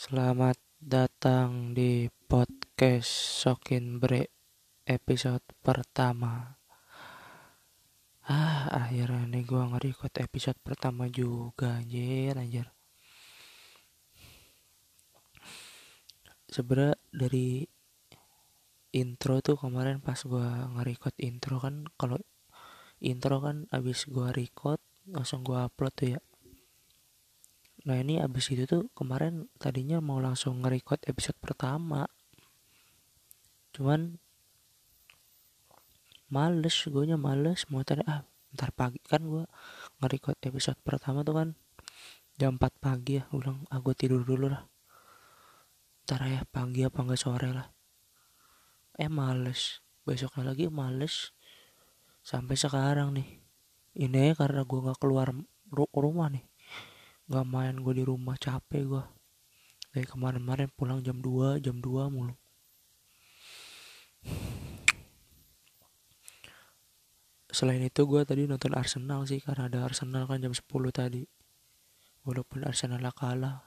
Selamat datang di podcast Sokin Bre episode pertama. Ah, akhirnya nih gua nge-record episode pertama juga anjir, anjir. Sebenernya dari intro tuh kemarin pas gua nge-record intro kan kalau intro kan abis gua record langsung gua upload tuh ya Nah ini abis itu tuh kemarin tadinya mau langsung nge-record episode pertama. Cuman males gue nya males mau tadi ah ntar pagi kan gue nge-record episode pertama tuh kan jam 4 pagi ya ulang ah gue tidur dulu lah. Ntar ya pagi apa enggak sore lah. Eh males. Besoknya lagi males sampai sekarang nih. Ini karena gue nggak keluar rumah nih nggak main gue di rumah capek gue dari kemarin-kemarin pulang jam 2 jam 2 mulu. Selain itu gue tadi nonton Arsenal sih karena ada Arsenal kan jam 10 tadi. Walaupun Arsenal kalah.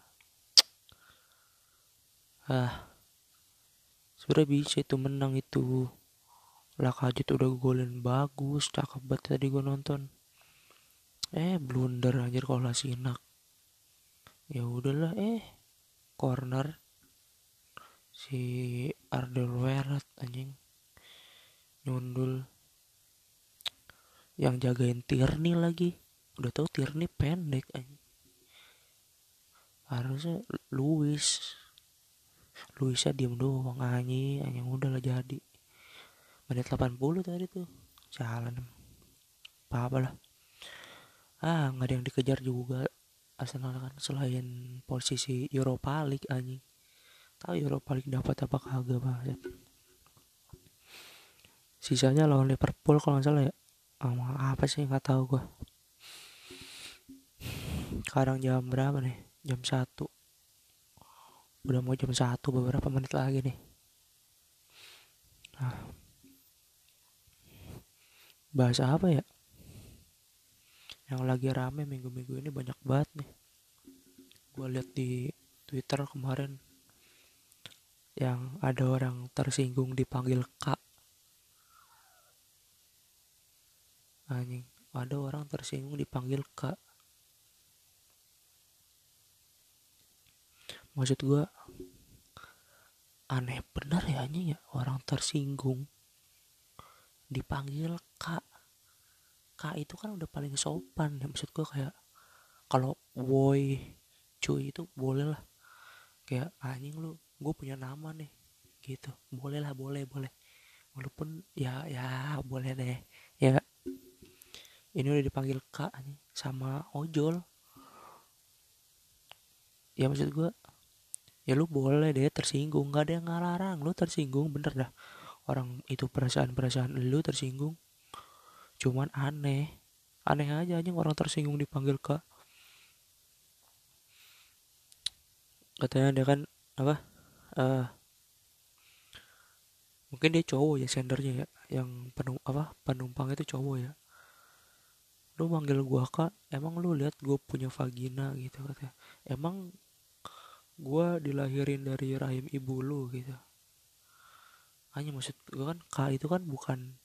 Ah. Sudah bisa itu menang itu. Lakajut udah golin bagus cakep banget tadi gue nonton. Eh blunder anjir kalau sinak ya udahlah eh corner. Si Arderweireld anjing. Nyundul. Yang jagain Tierney lagi. Udah tahu Tierney pendek anjing. Harusnya Luis. Luisnya diem doang anjing. Anjing udah lah jadi. Menit 80 tadi tuh. Jalan apa lah. Ah nggak ada yang dikejar juga Arsenal kan selain posisi Europa League anjing. Tahu Europa League dapat apa kagak banget sisanya lawan Liverpool kalau nggak salah ya. Sama apa sih? Nggak tahu gua. Sekarang jam berapa nih? Jam satu. Udah mau jam satu beberapa menit lagi nih. Nah bahasa apa ya yang lagi rame minggu-minggu ini banyak banget nih. Gue lihat di Twitter kemarin yang ada orang tersinggung dipanggil kak anjing ada orang tersinggung dipanggil kak maksud gue aneh bener ya anjing ya orang tersinggung dipanggil kak kak itu kan udah paling sopan ya maksud gue kayak kalau boy cuy itu boleh lah. Kayak anjing lu gue punya nama nih gitu. Boleh lah boleh boleh. Walaupun ya ya boleh deh. Ya ini udah dipanggil kak nih sama ojol. Ya maksud gue ya lu boleh deh tersinggung. Gak ada yang ngelarang. Lu tersinggung bener dah. Orang itu perasaan perasaan lu tersinggung cuman aneh. Aneh aja aja orang tersinggung dipanggil kak. Katanya dia kan apa uh, mungkin dia cowok ya sendernya ya yang penum apa penumpang itu cowok ya. Lu manggil gua kak emang lu lihat gua punya vagina? Gitu katanya. Emang gua dilahirin dari rahim ibu lu? Gitu. Hanya maksud gua kan kak itu kan bukan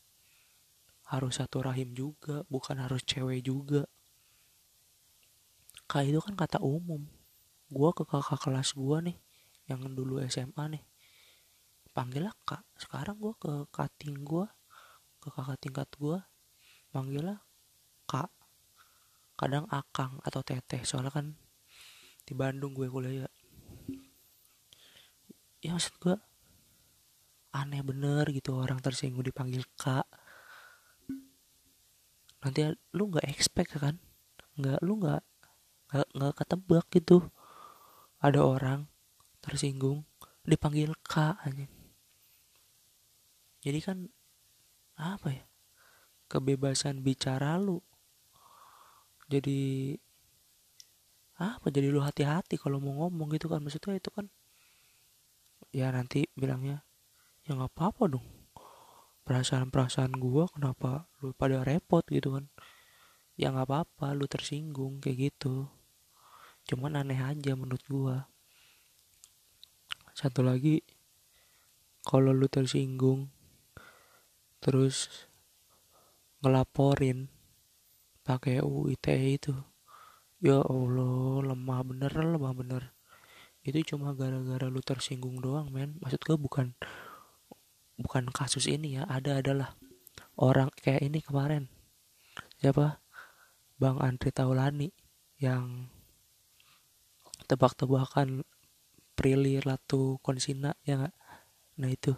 harus satu rahim juga bukan harus cewek juga. Kak itu kan kata umum gua ke kakak kelas gua nih yang dulu SMA nih. Panggil kak. Sekarang gua ke kating gua ke kakak tingkat gua panggil kak. Kadang akang atau teteh soalnya kan di Bandung gue kuliah. Ya ya maksud gue aneh bener gitu orang tersinggung dipanggil kak nanti lu nggak expect kan? Nggak lu nggak nggak ketebak gitu. Ada orang tersinggung dipanggil kak aja. Jadi kan apa ya? Kebebasan bicara lu. Jadi apa? Jadi lu hati-hati kalau mau ngomong gitu kan. Maksudnya itu kan ya nanti bilangnya ya nggak apa-apa dong perasaan-perasaan gua kenapa lu pada repot gitu kan? Ya nggak apa-apa lu tersinggung kayak gitu. Cuman aneh aja menurut gua. Satu lagi kalau lu tersinggung terus ngelaporin pakai UU ITE itu ya Allah lemah bener lemah bener. Itu cuma gara-gara lu tersinggung doang men. Maksud gue bukan bukan kasus ini ya ada adalah orang kayak ini kemarin. Siapa? Bang Andre Taulani yang tebak-tebakan Prilly Latu Konsina ya gak? nah itu.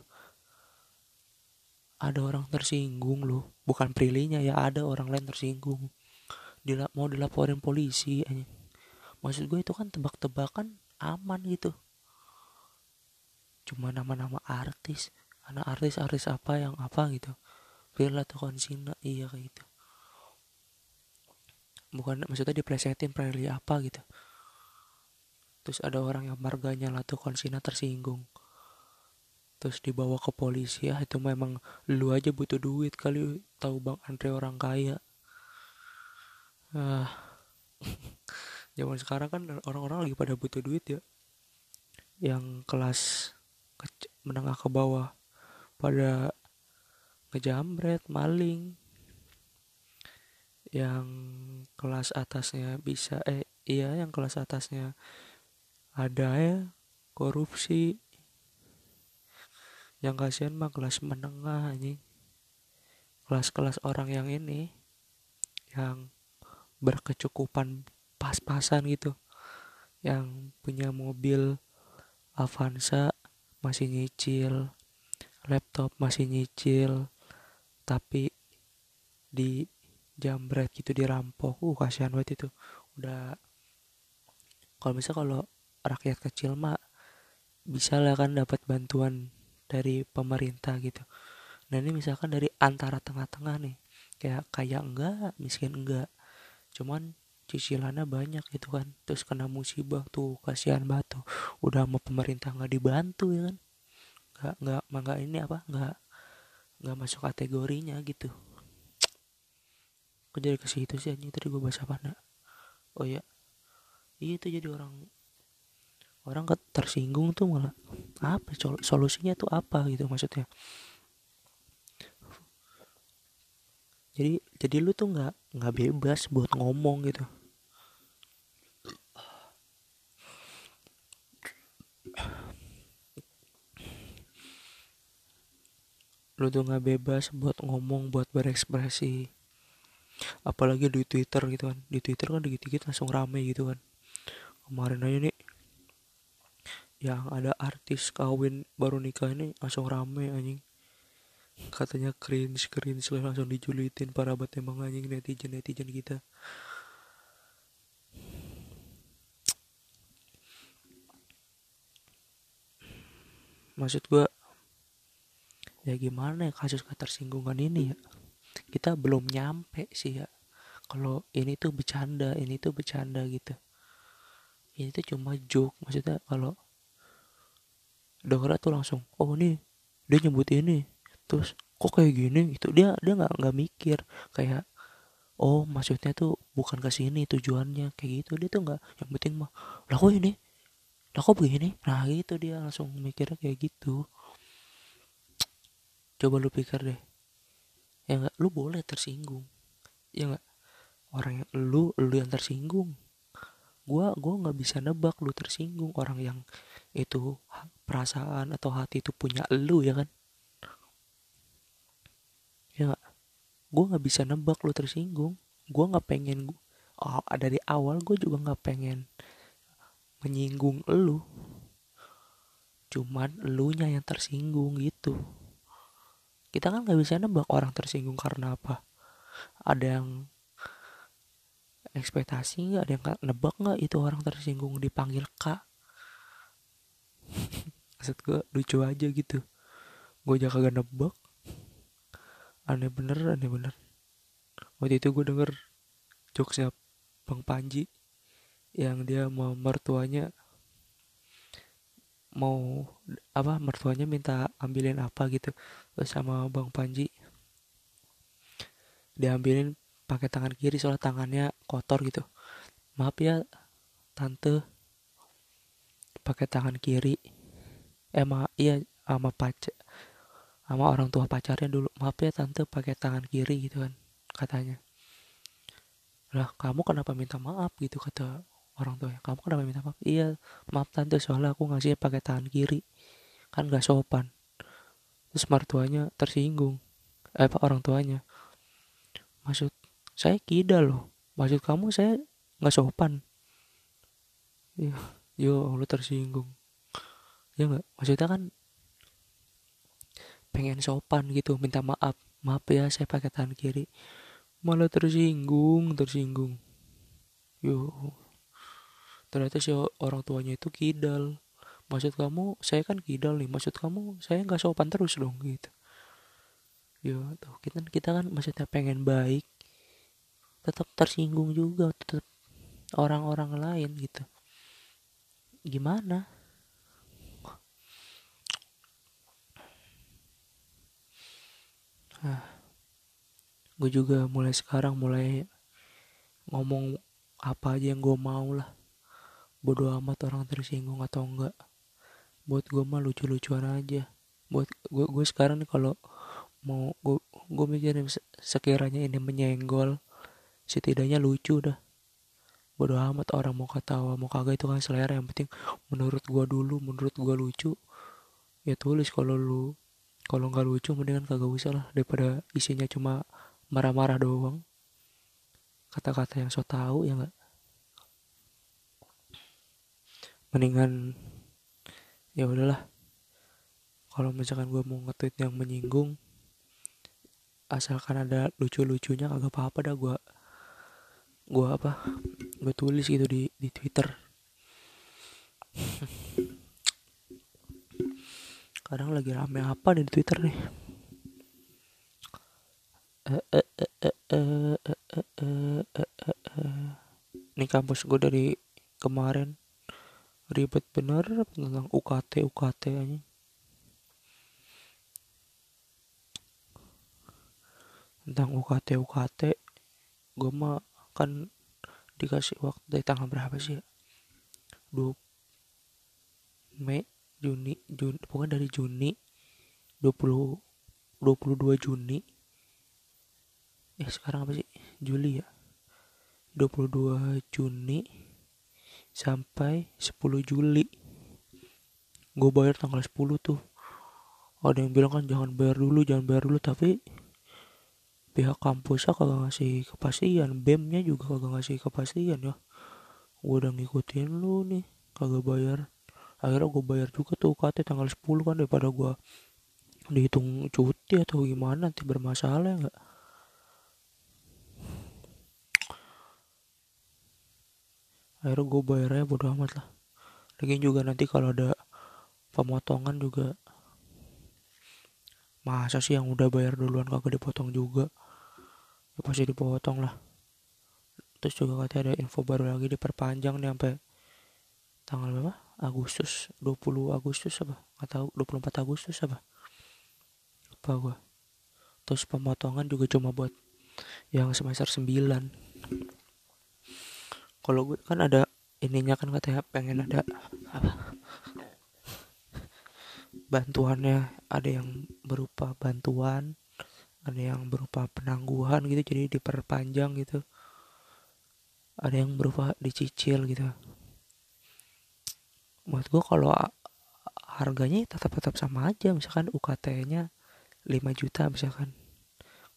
Ada orang tersinggung loh. Bukan Prilinya ya ada orang lain tersinggung. Dila mau dilaporin polisi aja maksud gue itu kan tebak-tebakan aman gitu. Cuma nama-nama artis anak artis-artis apa yang apa gitu. Prilly Latu Konsina iya kayak gitu. Bukan maksudnya diplesetin Prilly apa gitu. Terus ada orang yang marganya Latu Konsina tersinggung. Terus dibawa ke polisi ya itu memang lu aja butuh duit kali tahu bang Andre orang kaya. Ah. Zaman sekarang kan orang-orang lagi pada butuh duit ya. Yang kelas menengah ke bawah pada ngejamret maling yang kelas atasnya bisa eh iya yang kelas atasnya ada ya korupsi. Yang kasihan mah kelas menengah anjing. Kelas-kelas orang yang ini yang berkecukupan pas-pasan gitu yang punya mobil Avanza masih nyicil laptop masih nyicil tapi di jambret gitu dirampok uh kasihan banget itu. Udah kalau misal kalau rakyat kecil mah bisa lah kan dapat bantuan dari pemerintah gitu. Nah ini misalkan dari antara tengah-tengah nih kayak kaya enggak miskin enggak cuman cicilannya banyak gitu kan terus kena musibah. Tuh kasihan batu udah mau pemerintah nggak dibantu ya kan nggak nggak nggak ini apa nggak nggak masuk kategorinya gitu. Kok jadi ke situ sih anjing? Tadi gue bahas apa nak? Oh ya iya itu jadi orang orang tersinggung tuh malah. Apa solusinya tuh apa gitu maksudnya? Jadi jadi lu tuh nggak nggak bebas buat ngomong gitu lu tuh nggak bebas buat ngomong buat berekspresi. Apalagi di Twitter gitu kan. Di Twitter kan dikit-dikit langsung rame gitu kan. Kemarin aja nih yang ada artis kawin baru nikah ini langsung rame anjing. Katanya cringe cringe langsung dijulitin para bat emang anjing netizen netizen kita. Maksud gua ya gimana ya kasus ketersinggungan ini ya? Kita belum nyampe sih ya. Kalau ini tuh bercanda ini tuh bercanda gitu. Ini tuh cuma joke maksudnya kalau dengar tuh langsung oh nih dia nyebut ini. Terus kok kayak gini? Gitu. Dia dia nggak nggak mikir. Kayak oh maksudnya tuh bukan ke sini tujuannya. Kayak gitu. Dia tuh nggak yang penting mah lah kok ini? Lah kok begini? Nah gitu dia langsung mikirnya kayak gitu coba lu pikir deh. Ya nggak? Lu boleh tersinggung. Ya nggak? Orang yang lu lu yang tersinggung. Gua gua nggak bisa nebak lu tersinggung. Orang yang itu perasaan atau hati itu punya lu ya kan? Ya gak? gue nggak bisa nebak lu tersinggung. Gue nggak pengen oh, dari awal gue juga nggak pengen menyinggung lu. Cuman lu nya yang tersinggung gitu kita kan nggak bisa nebak orang tersinggung karena apa? Ada yang ekspektasi nggak? Ada yang nebak nggak itu orang tersinggung? Dipanggil kak maksud gue lucu aja gitu. Gue aja kagak nebak. Aneh bener aneh bener. Waktu itu gue denger jokesnya bang Panji yang dia mau mertuanya mau apa mertuanya minta ambilin apa gitu terus sama bang Panji. Diambilin pakai tangan kiri soalnya tangannya kotor gitu. Maaf ya tante. Pakai tangan kiri. Emang iya sama pacar sama orang tua pacarnya dulu. Maaf ya tante pakai tangan kiri gitu kan katanya. Lah kamu kenapa minta maaf gitu kata orang tua kamu kenapa minta maaf? Iya maaf tante soalnya aku ngasih pakai tangan kiri kan gak sopan. Terus mertuanya tersinggung eh apa orang tuanya. Maksud saya kidal loh maksud kamu saya nggak sopan. Ya yo lu tersinggung. Ya nggak maksudnya kan pengen sopan gitu minta maaf. Maaf ya saya pakai tangan kiri. Malah tersinggung tersinggung. Yo ternyata si orang tuanya itu kidal. Maksud kamu saya kan kidal nih. Maksud kamu saya nggak sopan terus dong gitu. Yo tuh kita kita kan maksudnya pengen baik. Tetap tersinggung juga tetap orang-orang lain gitu. Gimana? Nah, gue juga mulai sekarang mulai ngomong apa aja yang gue mau lah. Bodo amat orang tersinggung atau enggak. Buat gue mah lucu-lucuan aja. Buat gue gue sekarang nih kalau mau gue gue mikirin sekiranya ini menyenggol setidaknya lucu dah. Bodo amat orang mau ketawa mau kagak itu kan selera. Yang penting menurut gue dulu menurut gue lucu ya tulis. Kalau lu kalau nggak lucu mendingan kagak usah lah. Daripada isinya cuma marah-marah doang. Kata-kata yang so tau ya nggak mendingan ya udahlah. Kalau misalkan gue mau nge-tweet yang menyinggung asalkan ada lucu-lucunya kagak apa-apa dah gue gue apa gue tulis gitu di di Twitter. Sekarang lagi rame apa di Twitter nih? Ini kampus gue dari kemarin ribet bener tentang UKT UKT aja. Tentang UKT UKT gue mah kan dikasih waktu dari tanggal berapa sih? Ya 2 Mei Juni Juni bukan dari Juni 20 22 Juni. Eh sekarang apa sih? Juli ya? 22 Juni sampai 10 Juli. Gue bayar tanggal 10 tuh. Ada yang bilang kan jangan bayar dulu jangan bayar dulu tapi pihak kampusnya kagak ngasih kepastian BEM nya juga kagak ngasih kepastian ya. Gue udah ngikutin lu nih kagak bayar. Akhirnya gue bayar juga tuh UKT tanggal 10 kan daripada gue dihitung cuti atau gimana nanti bermasalah ya nggak akhirnya gue bayarnya bodo amat lah. Lagi juga nanti kalau ada pemotongan juga masa sih yang udah bayar duluan kagak dipotong juga? Ya pasti dipotong lah. Terus juga katanya ada info baru lagi diperpanjang nih sampai tanggal berapa? Agustus 20 Agustus apa? Nggak tahu 24 Agustus apa? Apa gua. Terus pemotongan juga cuma buat yang semester 9 kalau gue kan ada ininya kan katanya pengen ada apa? Bantuannya. Ada yang berupa bantuan ada yang berupa penangguhan gitu jadi diperpanjang gitu. Ada yang berupa dicicil gitu. Buat gue kalau harganya tetap tetap sama aja. Misalkan UKT-nya 5 juta misalkan.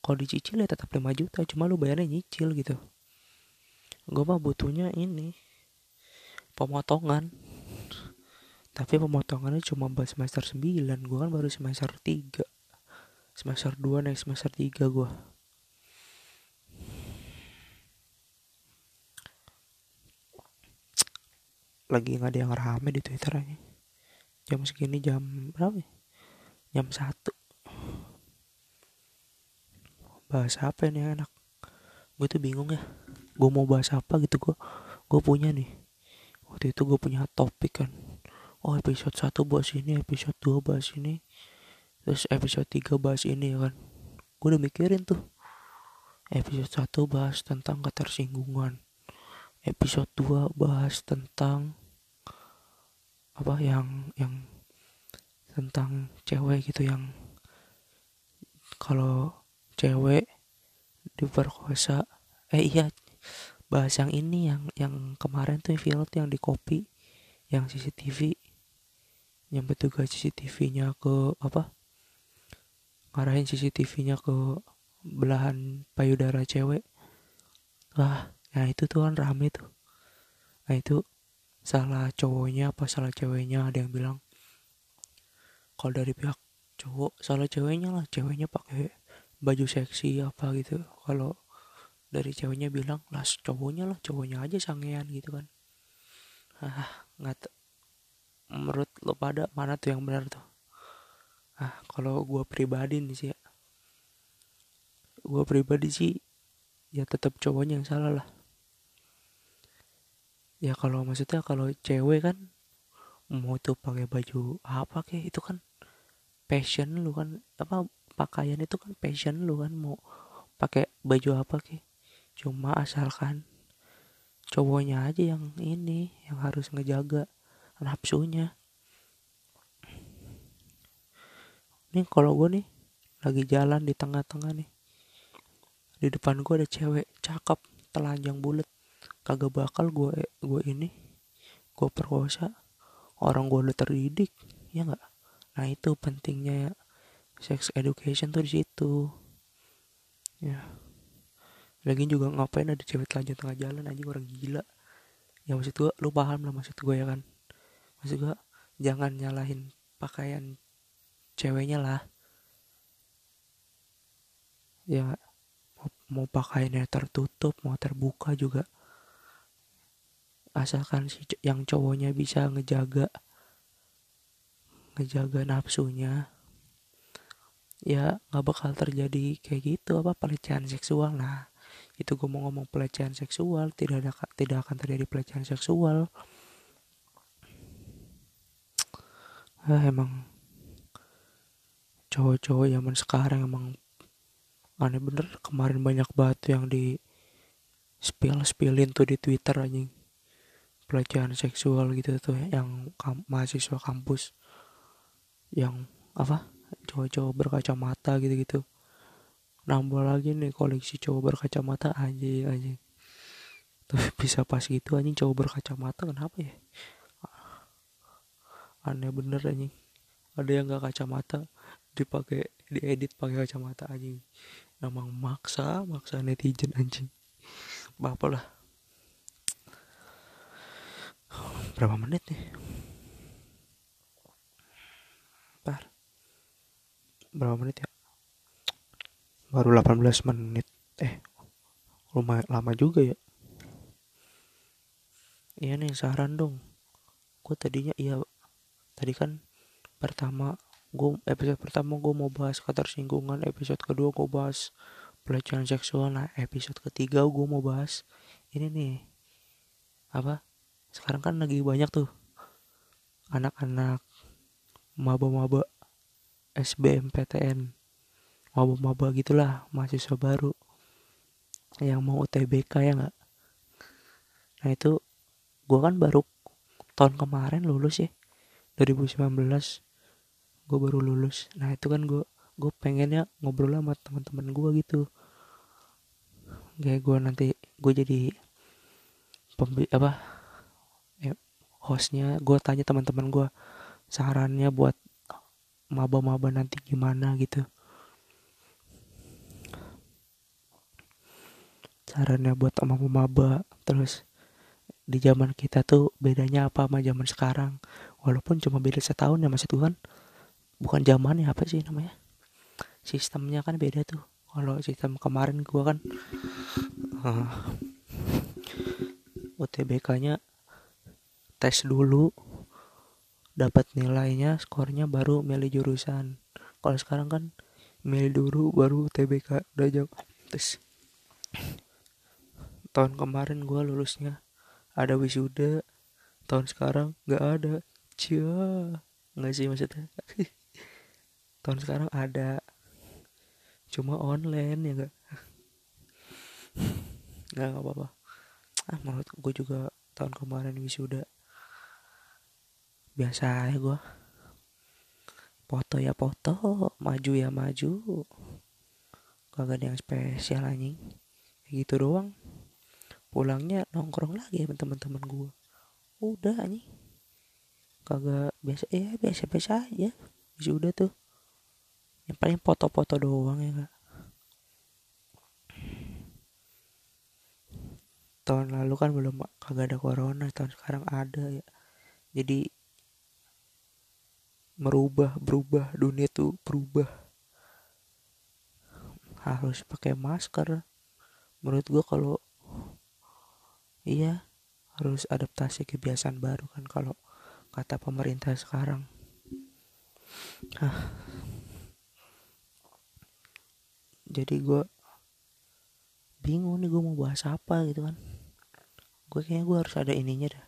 Kalau dicicil ya tetap 5 juta cuma lu bayarnya nyicil gitu gue mah butuhnya ini pemotongan tapi pemotongannya cuma buat semester 9 gue kan baru semester 3 semester 2 naik semester 3 gue lagi nggak ada yang rame di Twitter aja. Jam segini jam berapa ya? Jam satu. Bahas apa ini anak? Gue tuh bingung ya. Gue mau bahas apa gitu gue. Gue punya nih. Waktu itu gue punya topik kan. Oh episode 1 bahas ini, episode 2 bahas ini. Terus episode 3 bahas ini ya kan. Gue udah mikirin tuh. Episode 1 bahas tentang ketersinggungan. Episode 2 bahas tentang apa yang yang tentang cewek gitu yang kalau cewek diperkosa eh iya bahas yang ini yang yang kemarin tuh yang di kopi yang CCTV yang petugas CCTV-nya ke apa? Ngarahin CCTV-nya ke belahan payudara cewek. Wah ya itu tuh kan rame tuh. Nah itu salah cowoknya apa salah ceweknya ada yang bilang kalau dari pihak cowok salah ceweknya lah ceweknya pakai baju seksi apa gitu. Kalau dari ceweknya bilang lah cowoknya lah cowoknya aja sangean gitu kan. Ah nggak menurut lo pada mana tuh yang benar tuh? Ah kalau gue pribadi nih sih ya. Gue pribadi sih ya tetap cowoknya yang salah lah. Ya kalau maksudnya kalau cewek kan mau tuh pakai baju apa kayak itu kan passion lu kan apa pakaian itu kan passion lu kan mau pakai baju apa kayak cuma asalkan cowoknya aja yang ini yang harus ngejaga nafsunya. Ini kalau gue nih lagi jalan di tengah-tengah nih. Di depan gue ada cewek cakep telanjang bulat. Kagak bakal gue gue ini gue perkosa. Orang gue udah terdidik ya nggak? Nah itu pentingnya sex education tuh di situ. Ya lagi juga ngapain ada cewek telanjang tengah jalan aja orang gila. Ya maksud gue lu paham lah maksud gue ya kan? Maksud gue jangan nyalahin pakaian ceweknya lah. Ya mau, mau pakaiannya tertutup mau terbuka juga. Asalkan si yang cowoknya bisa ngejaga ngejaga nafsunya ya nggak bakal terjadi kayak gitu apa pelecehan seksual nah itu gue mau ngomong pelecehan seksual tidak ada tidak akan terjadi pelecehan seksual. Ah, emang cowok-cowok zaman sekarang emang aneh bener. Kemarin banyak banget yang di spill spillin tuh di twitter anjing. Pelecehan seksual gitu tuh yang kam mahasiswa kampus. Yang apa? Cowok-cowok berkacamata gitu-gitu nambah lagi nih koleksi cowok berkacamata aja aja tapi bisa pas gitu anjing cowok berkacamata kenapa ya? Aneh bener anjing. Ada yang gak kacamata dipakai diedit pakai kacamata anjing. Emang maksa maksa netizen anjing. Apa lah? Berapa menit nih? Bentar. berapa menit ya baru 18 menit. Eh lumayan lama juga ya. Iya nih saran dong. Gue tadinya iya tadi kan pertama gue episode pertama gue mau bahas ketersinggungan episode kedua gue bahas pelecehan seksual nah episode ketiga gue mau bahas ini nih. Apa? Sekarang kan lagi banyak tuh anak-anak maba-maba SBMPTN maba-maba gitulah mahasiswa baru yang mau UTBK ya nggak? Nah itu gue kan baru tahun kemarin lulus ya 2019 gue baru lulus. Nah itu kan gue gue pengennya ngobrol sama teman-teman gue gitu. Kayak gue nanti gue jadi pembi apa ya, hostnya. Gue tanya teman-teman gue sarannya buat maba-maba nanti gimana gitu sarannya buat sama maba terus di zaman kita tuh bedanya apa sama zaman sekarang? Walaupun cuma beda setahun ya maksud kan bukan zaman ya apa sih namanya? Sistemnya kan beda tuh. Kalau sistem kemarin gua kan uh, UTBK-nya tes dulu dapat nilainya skornya baru milih jurusan. Kalau sekarang kan milih dulu baru UTBK udah jauh. Tes tahun kemarin gua lulusnya. Ada wisuda. Tahun sekarang nggak ada. Cia nggak sih maksudnya? Tahun sekarang ada. Cuma online ya nggak? Nggak nggak apa-apa. Ah menurut gue juga tahun kemarin wisuda. Biasa ya gue foto ya foto maju ya maju. Kagak ada yang spesial anjing. Gitu doang pulangnya nongkrong lagi sama teman-teman gue udah anjing. Kagak biasa ya biasa biasa aja udah tuh. Yang paling foto-foto doang ya kak. Tahun lalu kan belum kagak ada corona. Tahun sekarang ada ya. Jadi merubah berubah. Dunia tuh berubah. Harus pakai masker. Menurut gua kalau iya harus adaptasi kebiasaan baru kan kalau kata pemerintah sekarang. Ah. jadi gue bingung nih gue mau bahas apa gitu kan. Gue kayaknya gue harus ada ininya dah.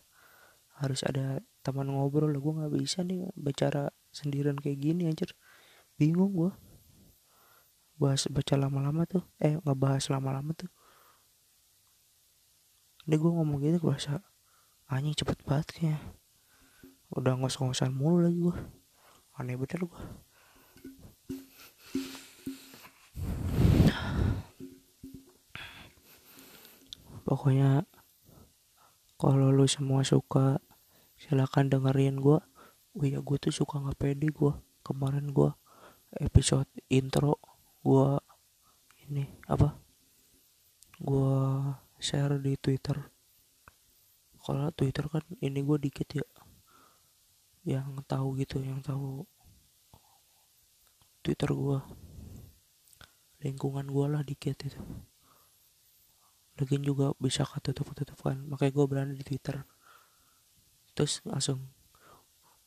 Harus ada teman ngobrol lah gue nggak bisa nih bicara sendirian kayak gini anjir. Bingung gue bahas baca lama-lama tuh eh nggak bahas lama-lama tuh ini gue ngomong gitu bahasa anjing cepet banget kayak udah ngos-ngosan mulu lagi gue aneh bener gue pokoknya kalau lu semua suka silakan dengerin gue oh iya gue tuh suka nggak pede gue kemarin gue episode intro gue ini apa? Gue share di twitter. Kalau twitter kan ini gue dikit ya yang tahu gitu yang tahu twitter gue lingkungan gue lah dikit itu. Lagi juga bisa ketutup tutup kan makanya gue berani di twitter. Terus langsung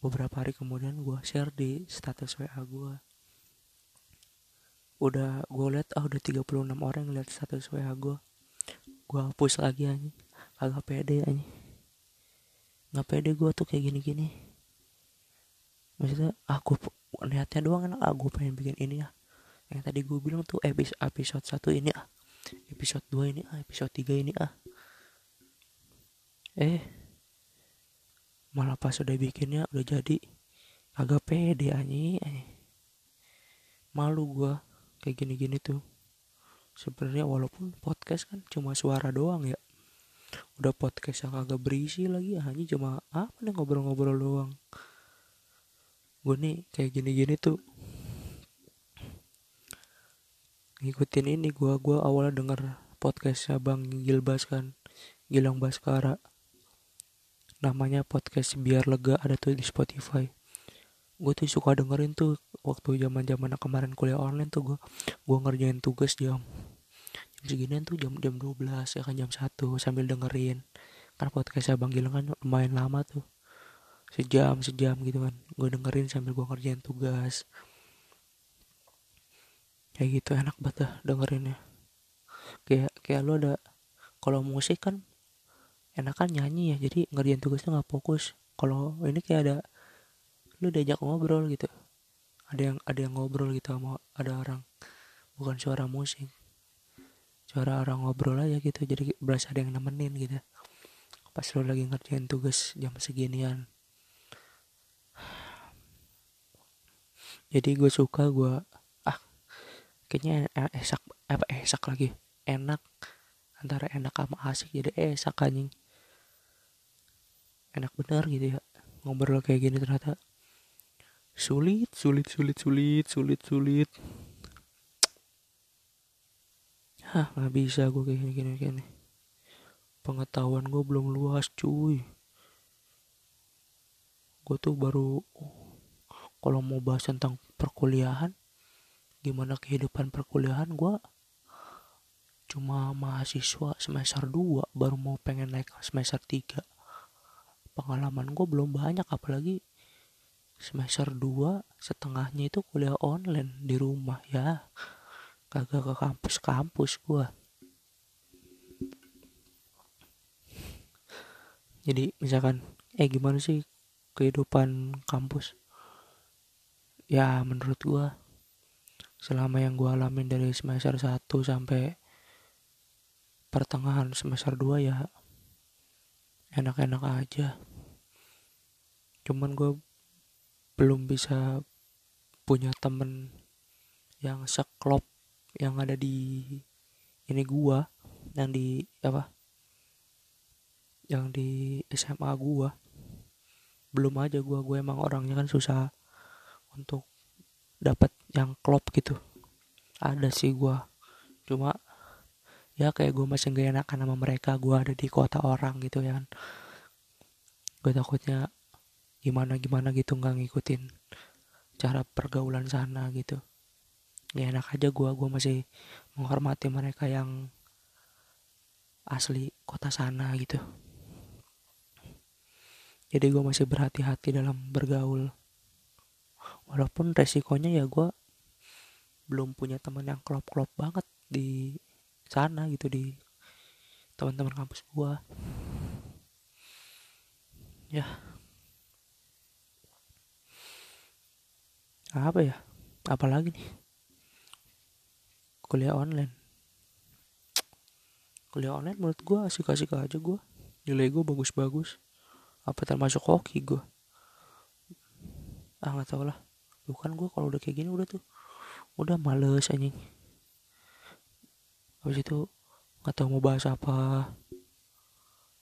beberapa hari kemudian gue share di status wa gue udah gue liat ah udah 36 orang yang lihat status wa gue gue hapus lagi aja agak pede aja nggak pede gue tuh kayak gini-gini. Maksudnya aku niatnya doang kan aku pengen bikin ini ya yang tadi gue bilang tuh episode episode satu ini ah. Episode 2 ini ah. Episode 3 ini ah. Eh malah pas udah bikinnya udah jadi. Agak pede anjing. Malu gua kayak gini-gini tuh sebenarnya walaupun podcast kan cuma suara doang ya. Udah podcast yang agak berisi lagi hanya cuma apa nih ngobrol-ngobrol doang. Gue nih kayak gini-gini tuh. Ngikutin ini gue gua awalnya denger podcastnya bang Gilbas kan Gilang Baskara. Namanya podcast biar lega ada tuh di Spotify. Gue tuh suka dengerin tuh waktu zaman zaman kemarin kuliah online tuh gue gue ngerjain tugas jam seginian tuh jam jam 12 ya kan jam satu sambil dengerin. Kan podcast Bang Gilang kan lumayan lama tuh. Sejam sejam gitu kan. Gue dengerin sambil gue ngerjain tugas. Kayak gitu enak banget dah dengerinnya. Kayak kayak lo ada kalau musik kan enakan nyanyi ya. Jadi ngerjain tugasnya nggak fokus. Kalau ini kayak ada lu diajak ngobrol gitu. Ada yang ada yang ngobrol gitu sama ada orang. Bukan suara musik suara orang ngobrol aja gitu. Jadi berasa ada yang nemenin gitu. Pas lo lagi ngerjain tugas jam seginian. Jadi gue suka gue ah kayaknya esak apa esak lagi. Enak antara enak sama asik. Jadi esak anjing. Enak bener gitu ya ngobrol kayak gini ternyata. Sulit sulit sulit sulit sulit sulit Hah nggak bisa gue kayak gini gini gini. Pengetahuan gue belum luas cuy. Gue tuh baru kalau mau bahas tentang perkuliahan gimana kehidupan perkuliahan gue cuma mahasiswa semester 2 baru mau pengen naik semester 3 pengalaman gue belum banyak apalagi semester 2 setengahnya itu kuliah online di rumah ya kagak ke kampus-kampus gua. Jadi misalkan eh gimana sih kehidupan kampus? Ya menurut gua selama yang gua alamin dari semester 1 sampai pertengahan semester 2 ya enak-enak aja. Cuman gue belum bisa punya temen yang seklop yang ada di ini gua yang di apa? Yang di SMA gua. Belum aja gua gue emang orangnya kan susah untuk dapat yang klop gitu. Ada sih gua. Cuma ya kayak gue masih gak enakan sama mereka. Gue ada di kota orang gitu ya kan. Gue takutnya gimana gimana gitu nggak ngikutin cara pergaulan sana gitu ya enak aja gue gue masih menghormati mereka yang asli kota sana gitu. Jadi gue masih berhati-hati dalam bergaul. Walaupun resikonya ya gue belum punya teman yang klop-klop banget di sana gitu di teman-teman kampus gue ya. Apa ya? Apalagi nih kuliah online. Kuliah online menurut gue asik-asik aja gue nilai gue bagus-bagus. Apa termasuk hoki gue ah nggak tau lah bukan gue kalau udah kayak gini udah tuh udah males anjing. Habis itu nggak tahu mau bahas apa.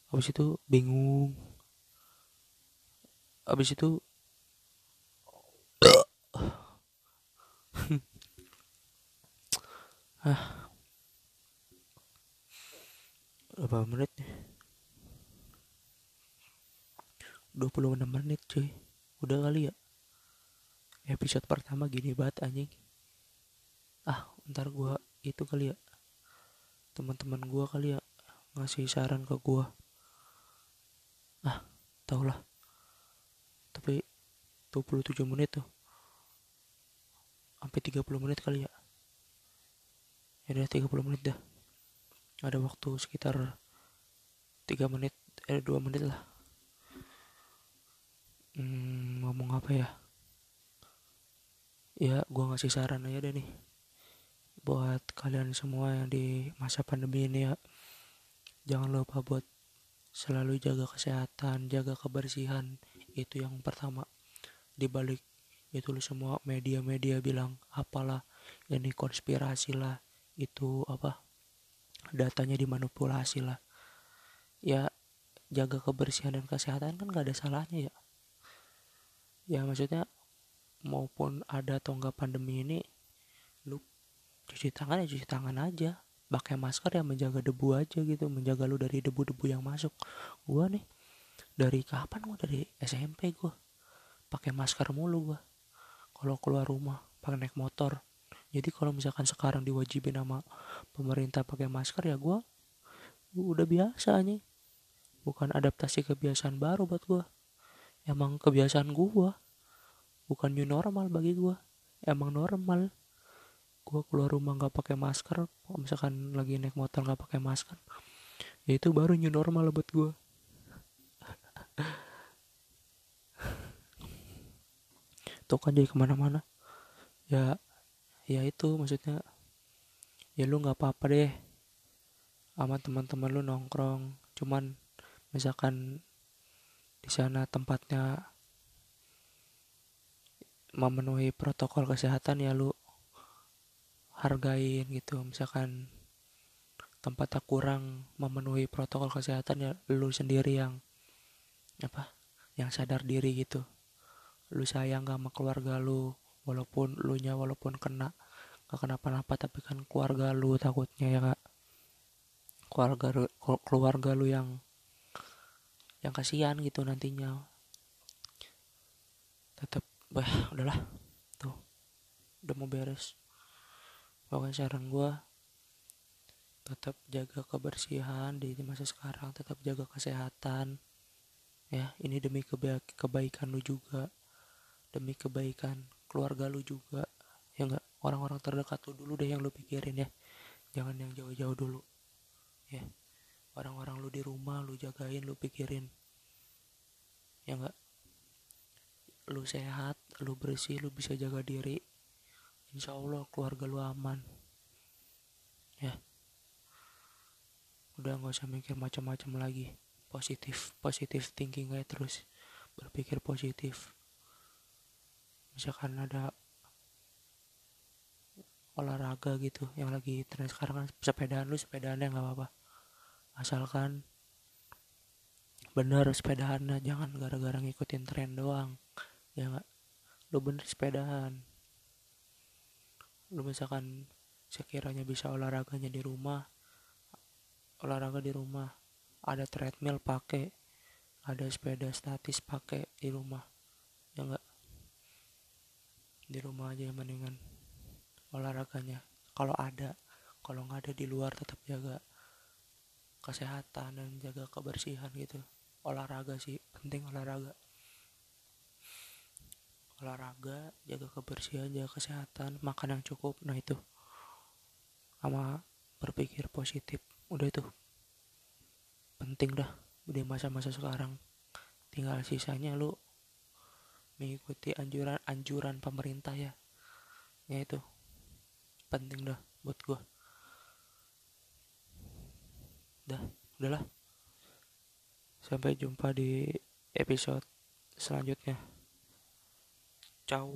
Habis itu bingung. Habis itu ah. Berapa menit nih? 26 menit cuy. Udah kali ya? Episode pertama gini banget anjing. Ah ntar gua itu kali ya. Teman-teman gua kali ya ngasih saran ke gua. Ah tau lah tapi 27 menit tuh. Sampai 30 menit kali ya ya udah 30 menit dah. Ada waktu sekitar 3 menit eh 2 menit lah. Hmm, ngomong apa ya? Ya gua ngasih saran aja deh nih. Buat kalian semua yang di masa pandemi ini ya jangan lupa buat selalu jaga kesehatan jaga kebersihan. Itu yang pertama. Dibalik itu semua media-media bilang apalah ini konspirasi lah itu apa datanya dimanipulasi lah. Ya jaga kebersihan dan kesehatan kan gak ada salahnya ya. Ya maksudnya maupun ada atau enggak pandemi ini lu cuci tangan ya cuci tangan aja. Pakai masker ya menjaga debu aja gitu menjaga lu dari debu-debu yang masuk. Gua nih dari kapan gua? Dari SMP gua. Pakai masker mulu gua. Kalau keluar rumah pakai naik motor jadi kalau misalkan sekarang diwajibin sama pemerintah pakai masker ya gua udah biasa nih bukan adaptasi kebiasaan baru buat gua. Emang kebiasaan gua. Bukan new normal bagi gua. Emang normal. Gua keluar rumah nggak pakai masker misalkan lagi naik motor nggak pakai masker ya itu baru new normal buat gua. Tuh kan jadi ke mana-mana. Ya ya itu maksudnya ya lu nggak apa-apa deh sama teman-teman lu nongkrong. Cuman misalkan di sana tempatnya memenuhi protokol kesehatan ya lu hargain gitu. Misalkan tempatnya kurang memenuhi protokol kesehatan ya lu sendiri yang apa yang sadar diri gitu. Lu sayang gak sama keluarga lu walaupun lu nya walaupun kena gak kenapa-napa tapi kan keluarga lu takutnya ya kak. Keluarga keluarga lu yang yang kasihan gitu nantinya. Tetap bah udahlah. Tuh udah mau beres. Pokoknya saran gue tetap jaga kebersihan di masa sekarang tetap jaga kesehatan. Ya ini demi keba kebaikan lu juga. Demi kebaikan keluarga lu juga ya enggak orang-orang terdekat lu dulu deh yang lu pikirin ya. Jangan yang jauh-jauh dulu ya. Orang-orang lu di rumah lu jagain lu pikirin ya enggak lu sehat lu bersih lu bisa jaga diri. Insya Allah keluarga lu aman ya. Udah nggak usah mikir macam-macam lagi. Positif positif thinking aja terus. Berpikir positif misalkan ada olahraga gitu yang lagi tren sekarang kan sepedaan lu sepedaan ya nggak apa-apa. Asalkan bener sepedaan jangan gara-gara ngikutin tren doang ya nggak? Lu bener sepedaan. Lu misalkan sekiranya bisa olahraganya di rumah olahraga di rumah ada treadmill pakai ada sepeda statis pakai di rumah di rumah aja yang mendingan olahraganya. Kalau ada kalau nggak ada di luar tetap jaga kesehatan dan jaga kebersihan gitu. Olahraga sih penting olahraga. Olahraga jaga kebersihan jaga kesehatan makan yang cukup. Nah itu. Sama berpikir positif. Udah itu. Penting dah udah masa-masa sekarang. Tinggal sisanya lu mengikuti anjuran-anjuran pemerintah ya. Ya itu penting dah buat gue dah udahlah. Sampai jumpa di episode selanjutnya. Ciao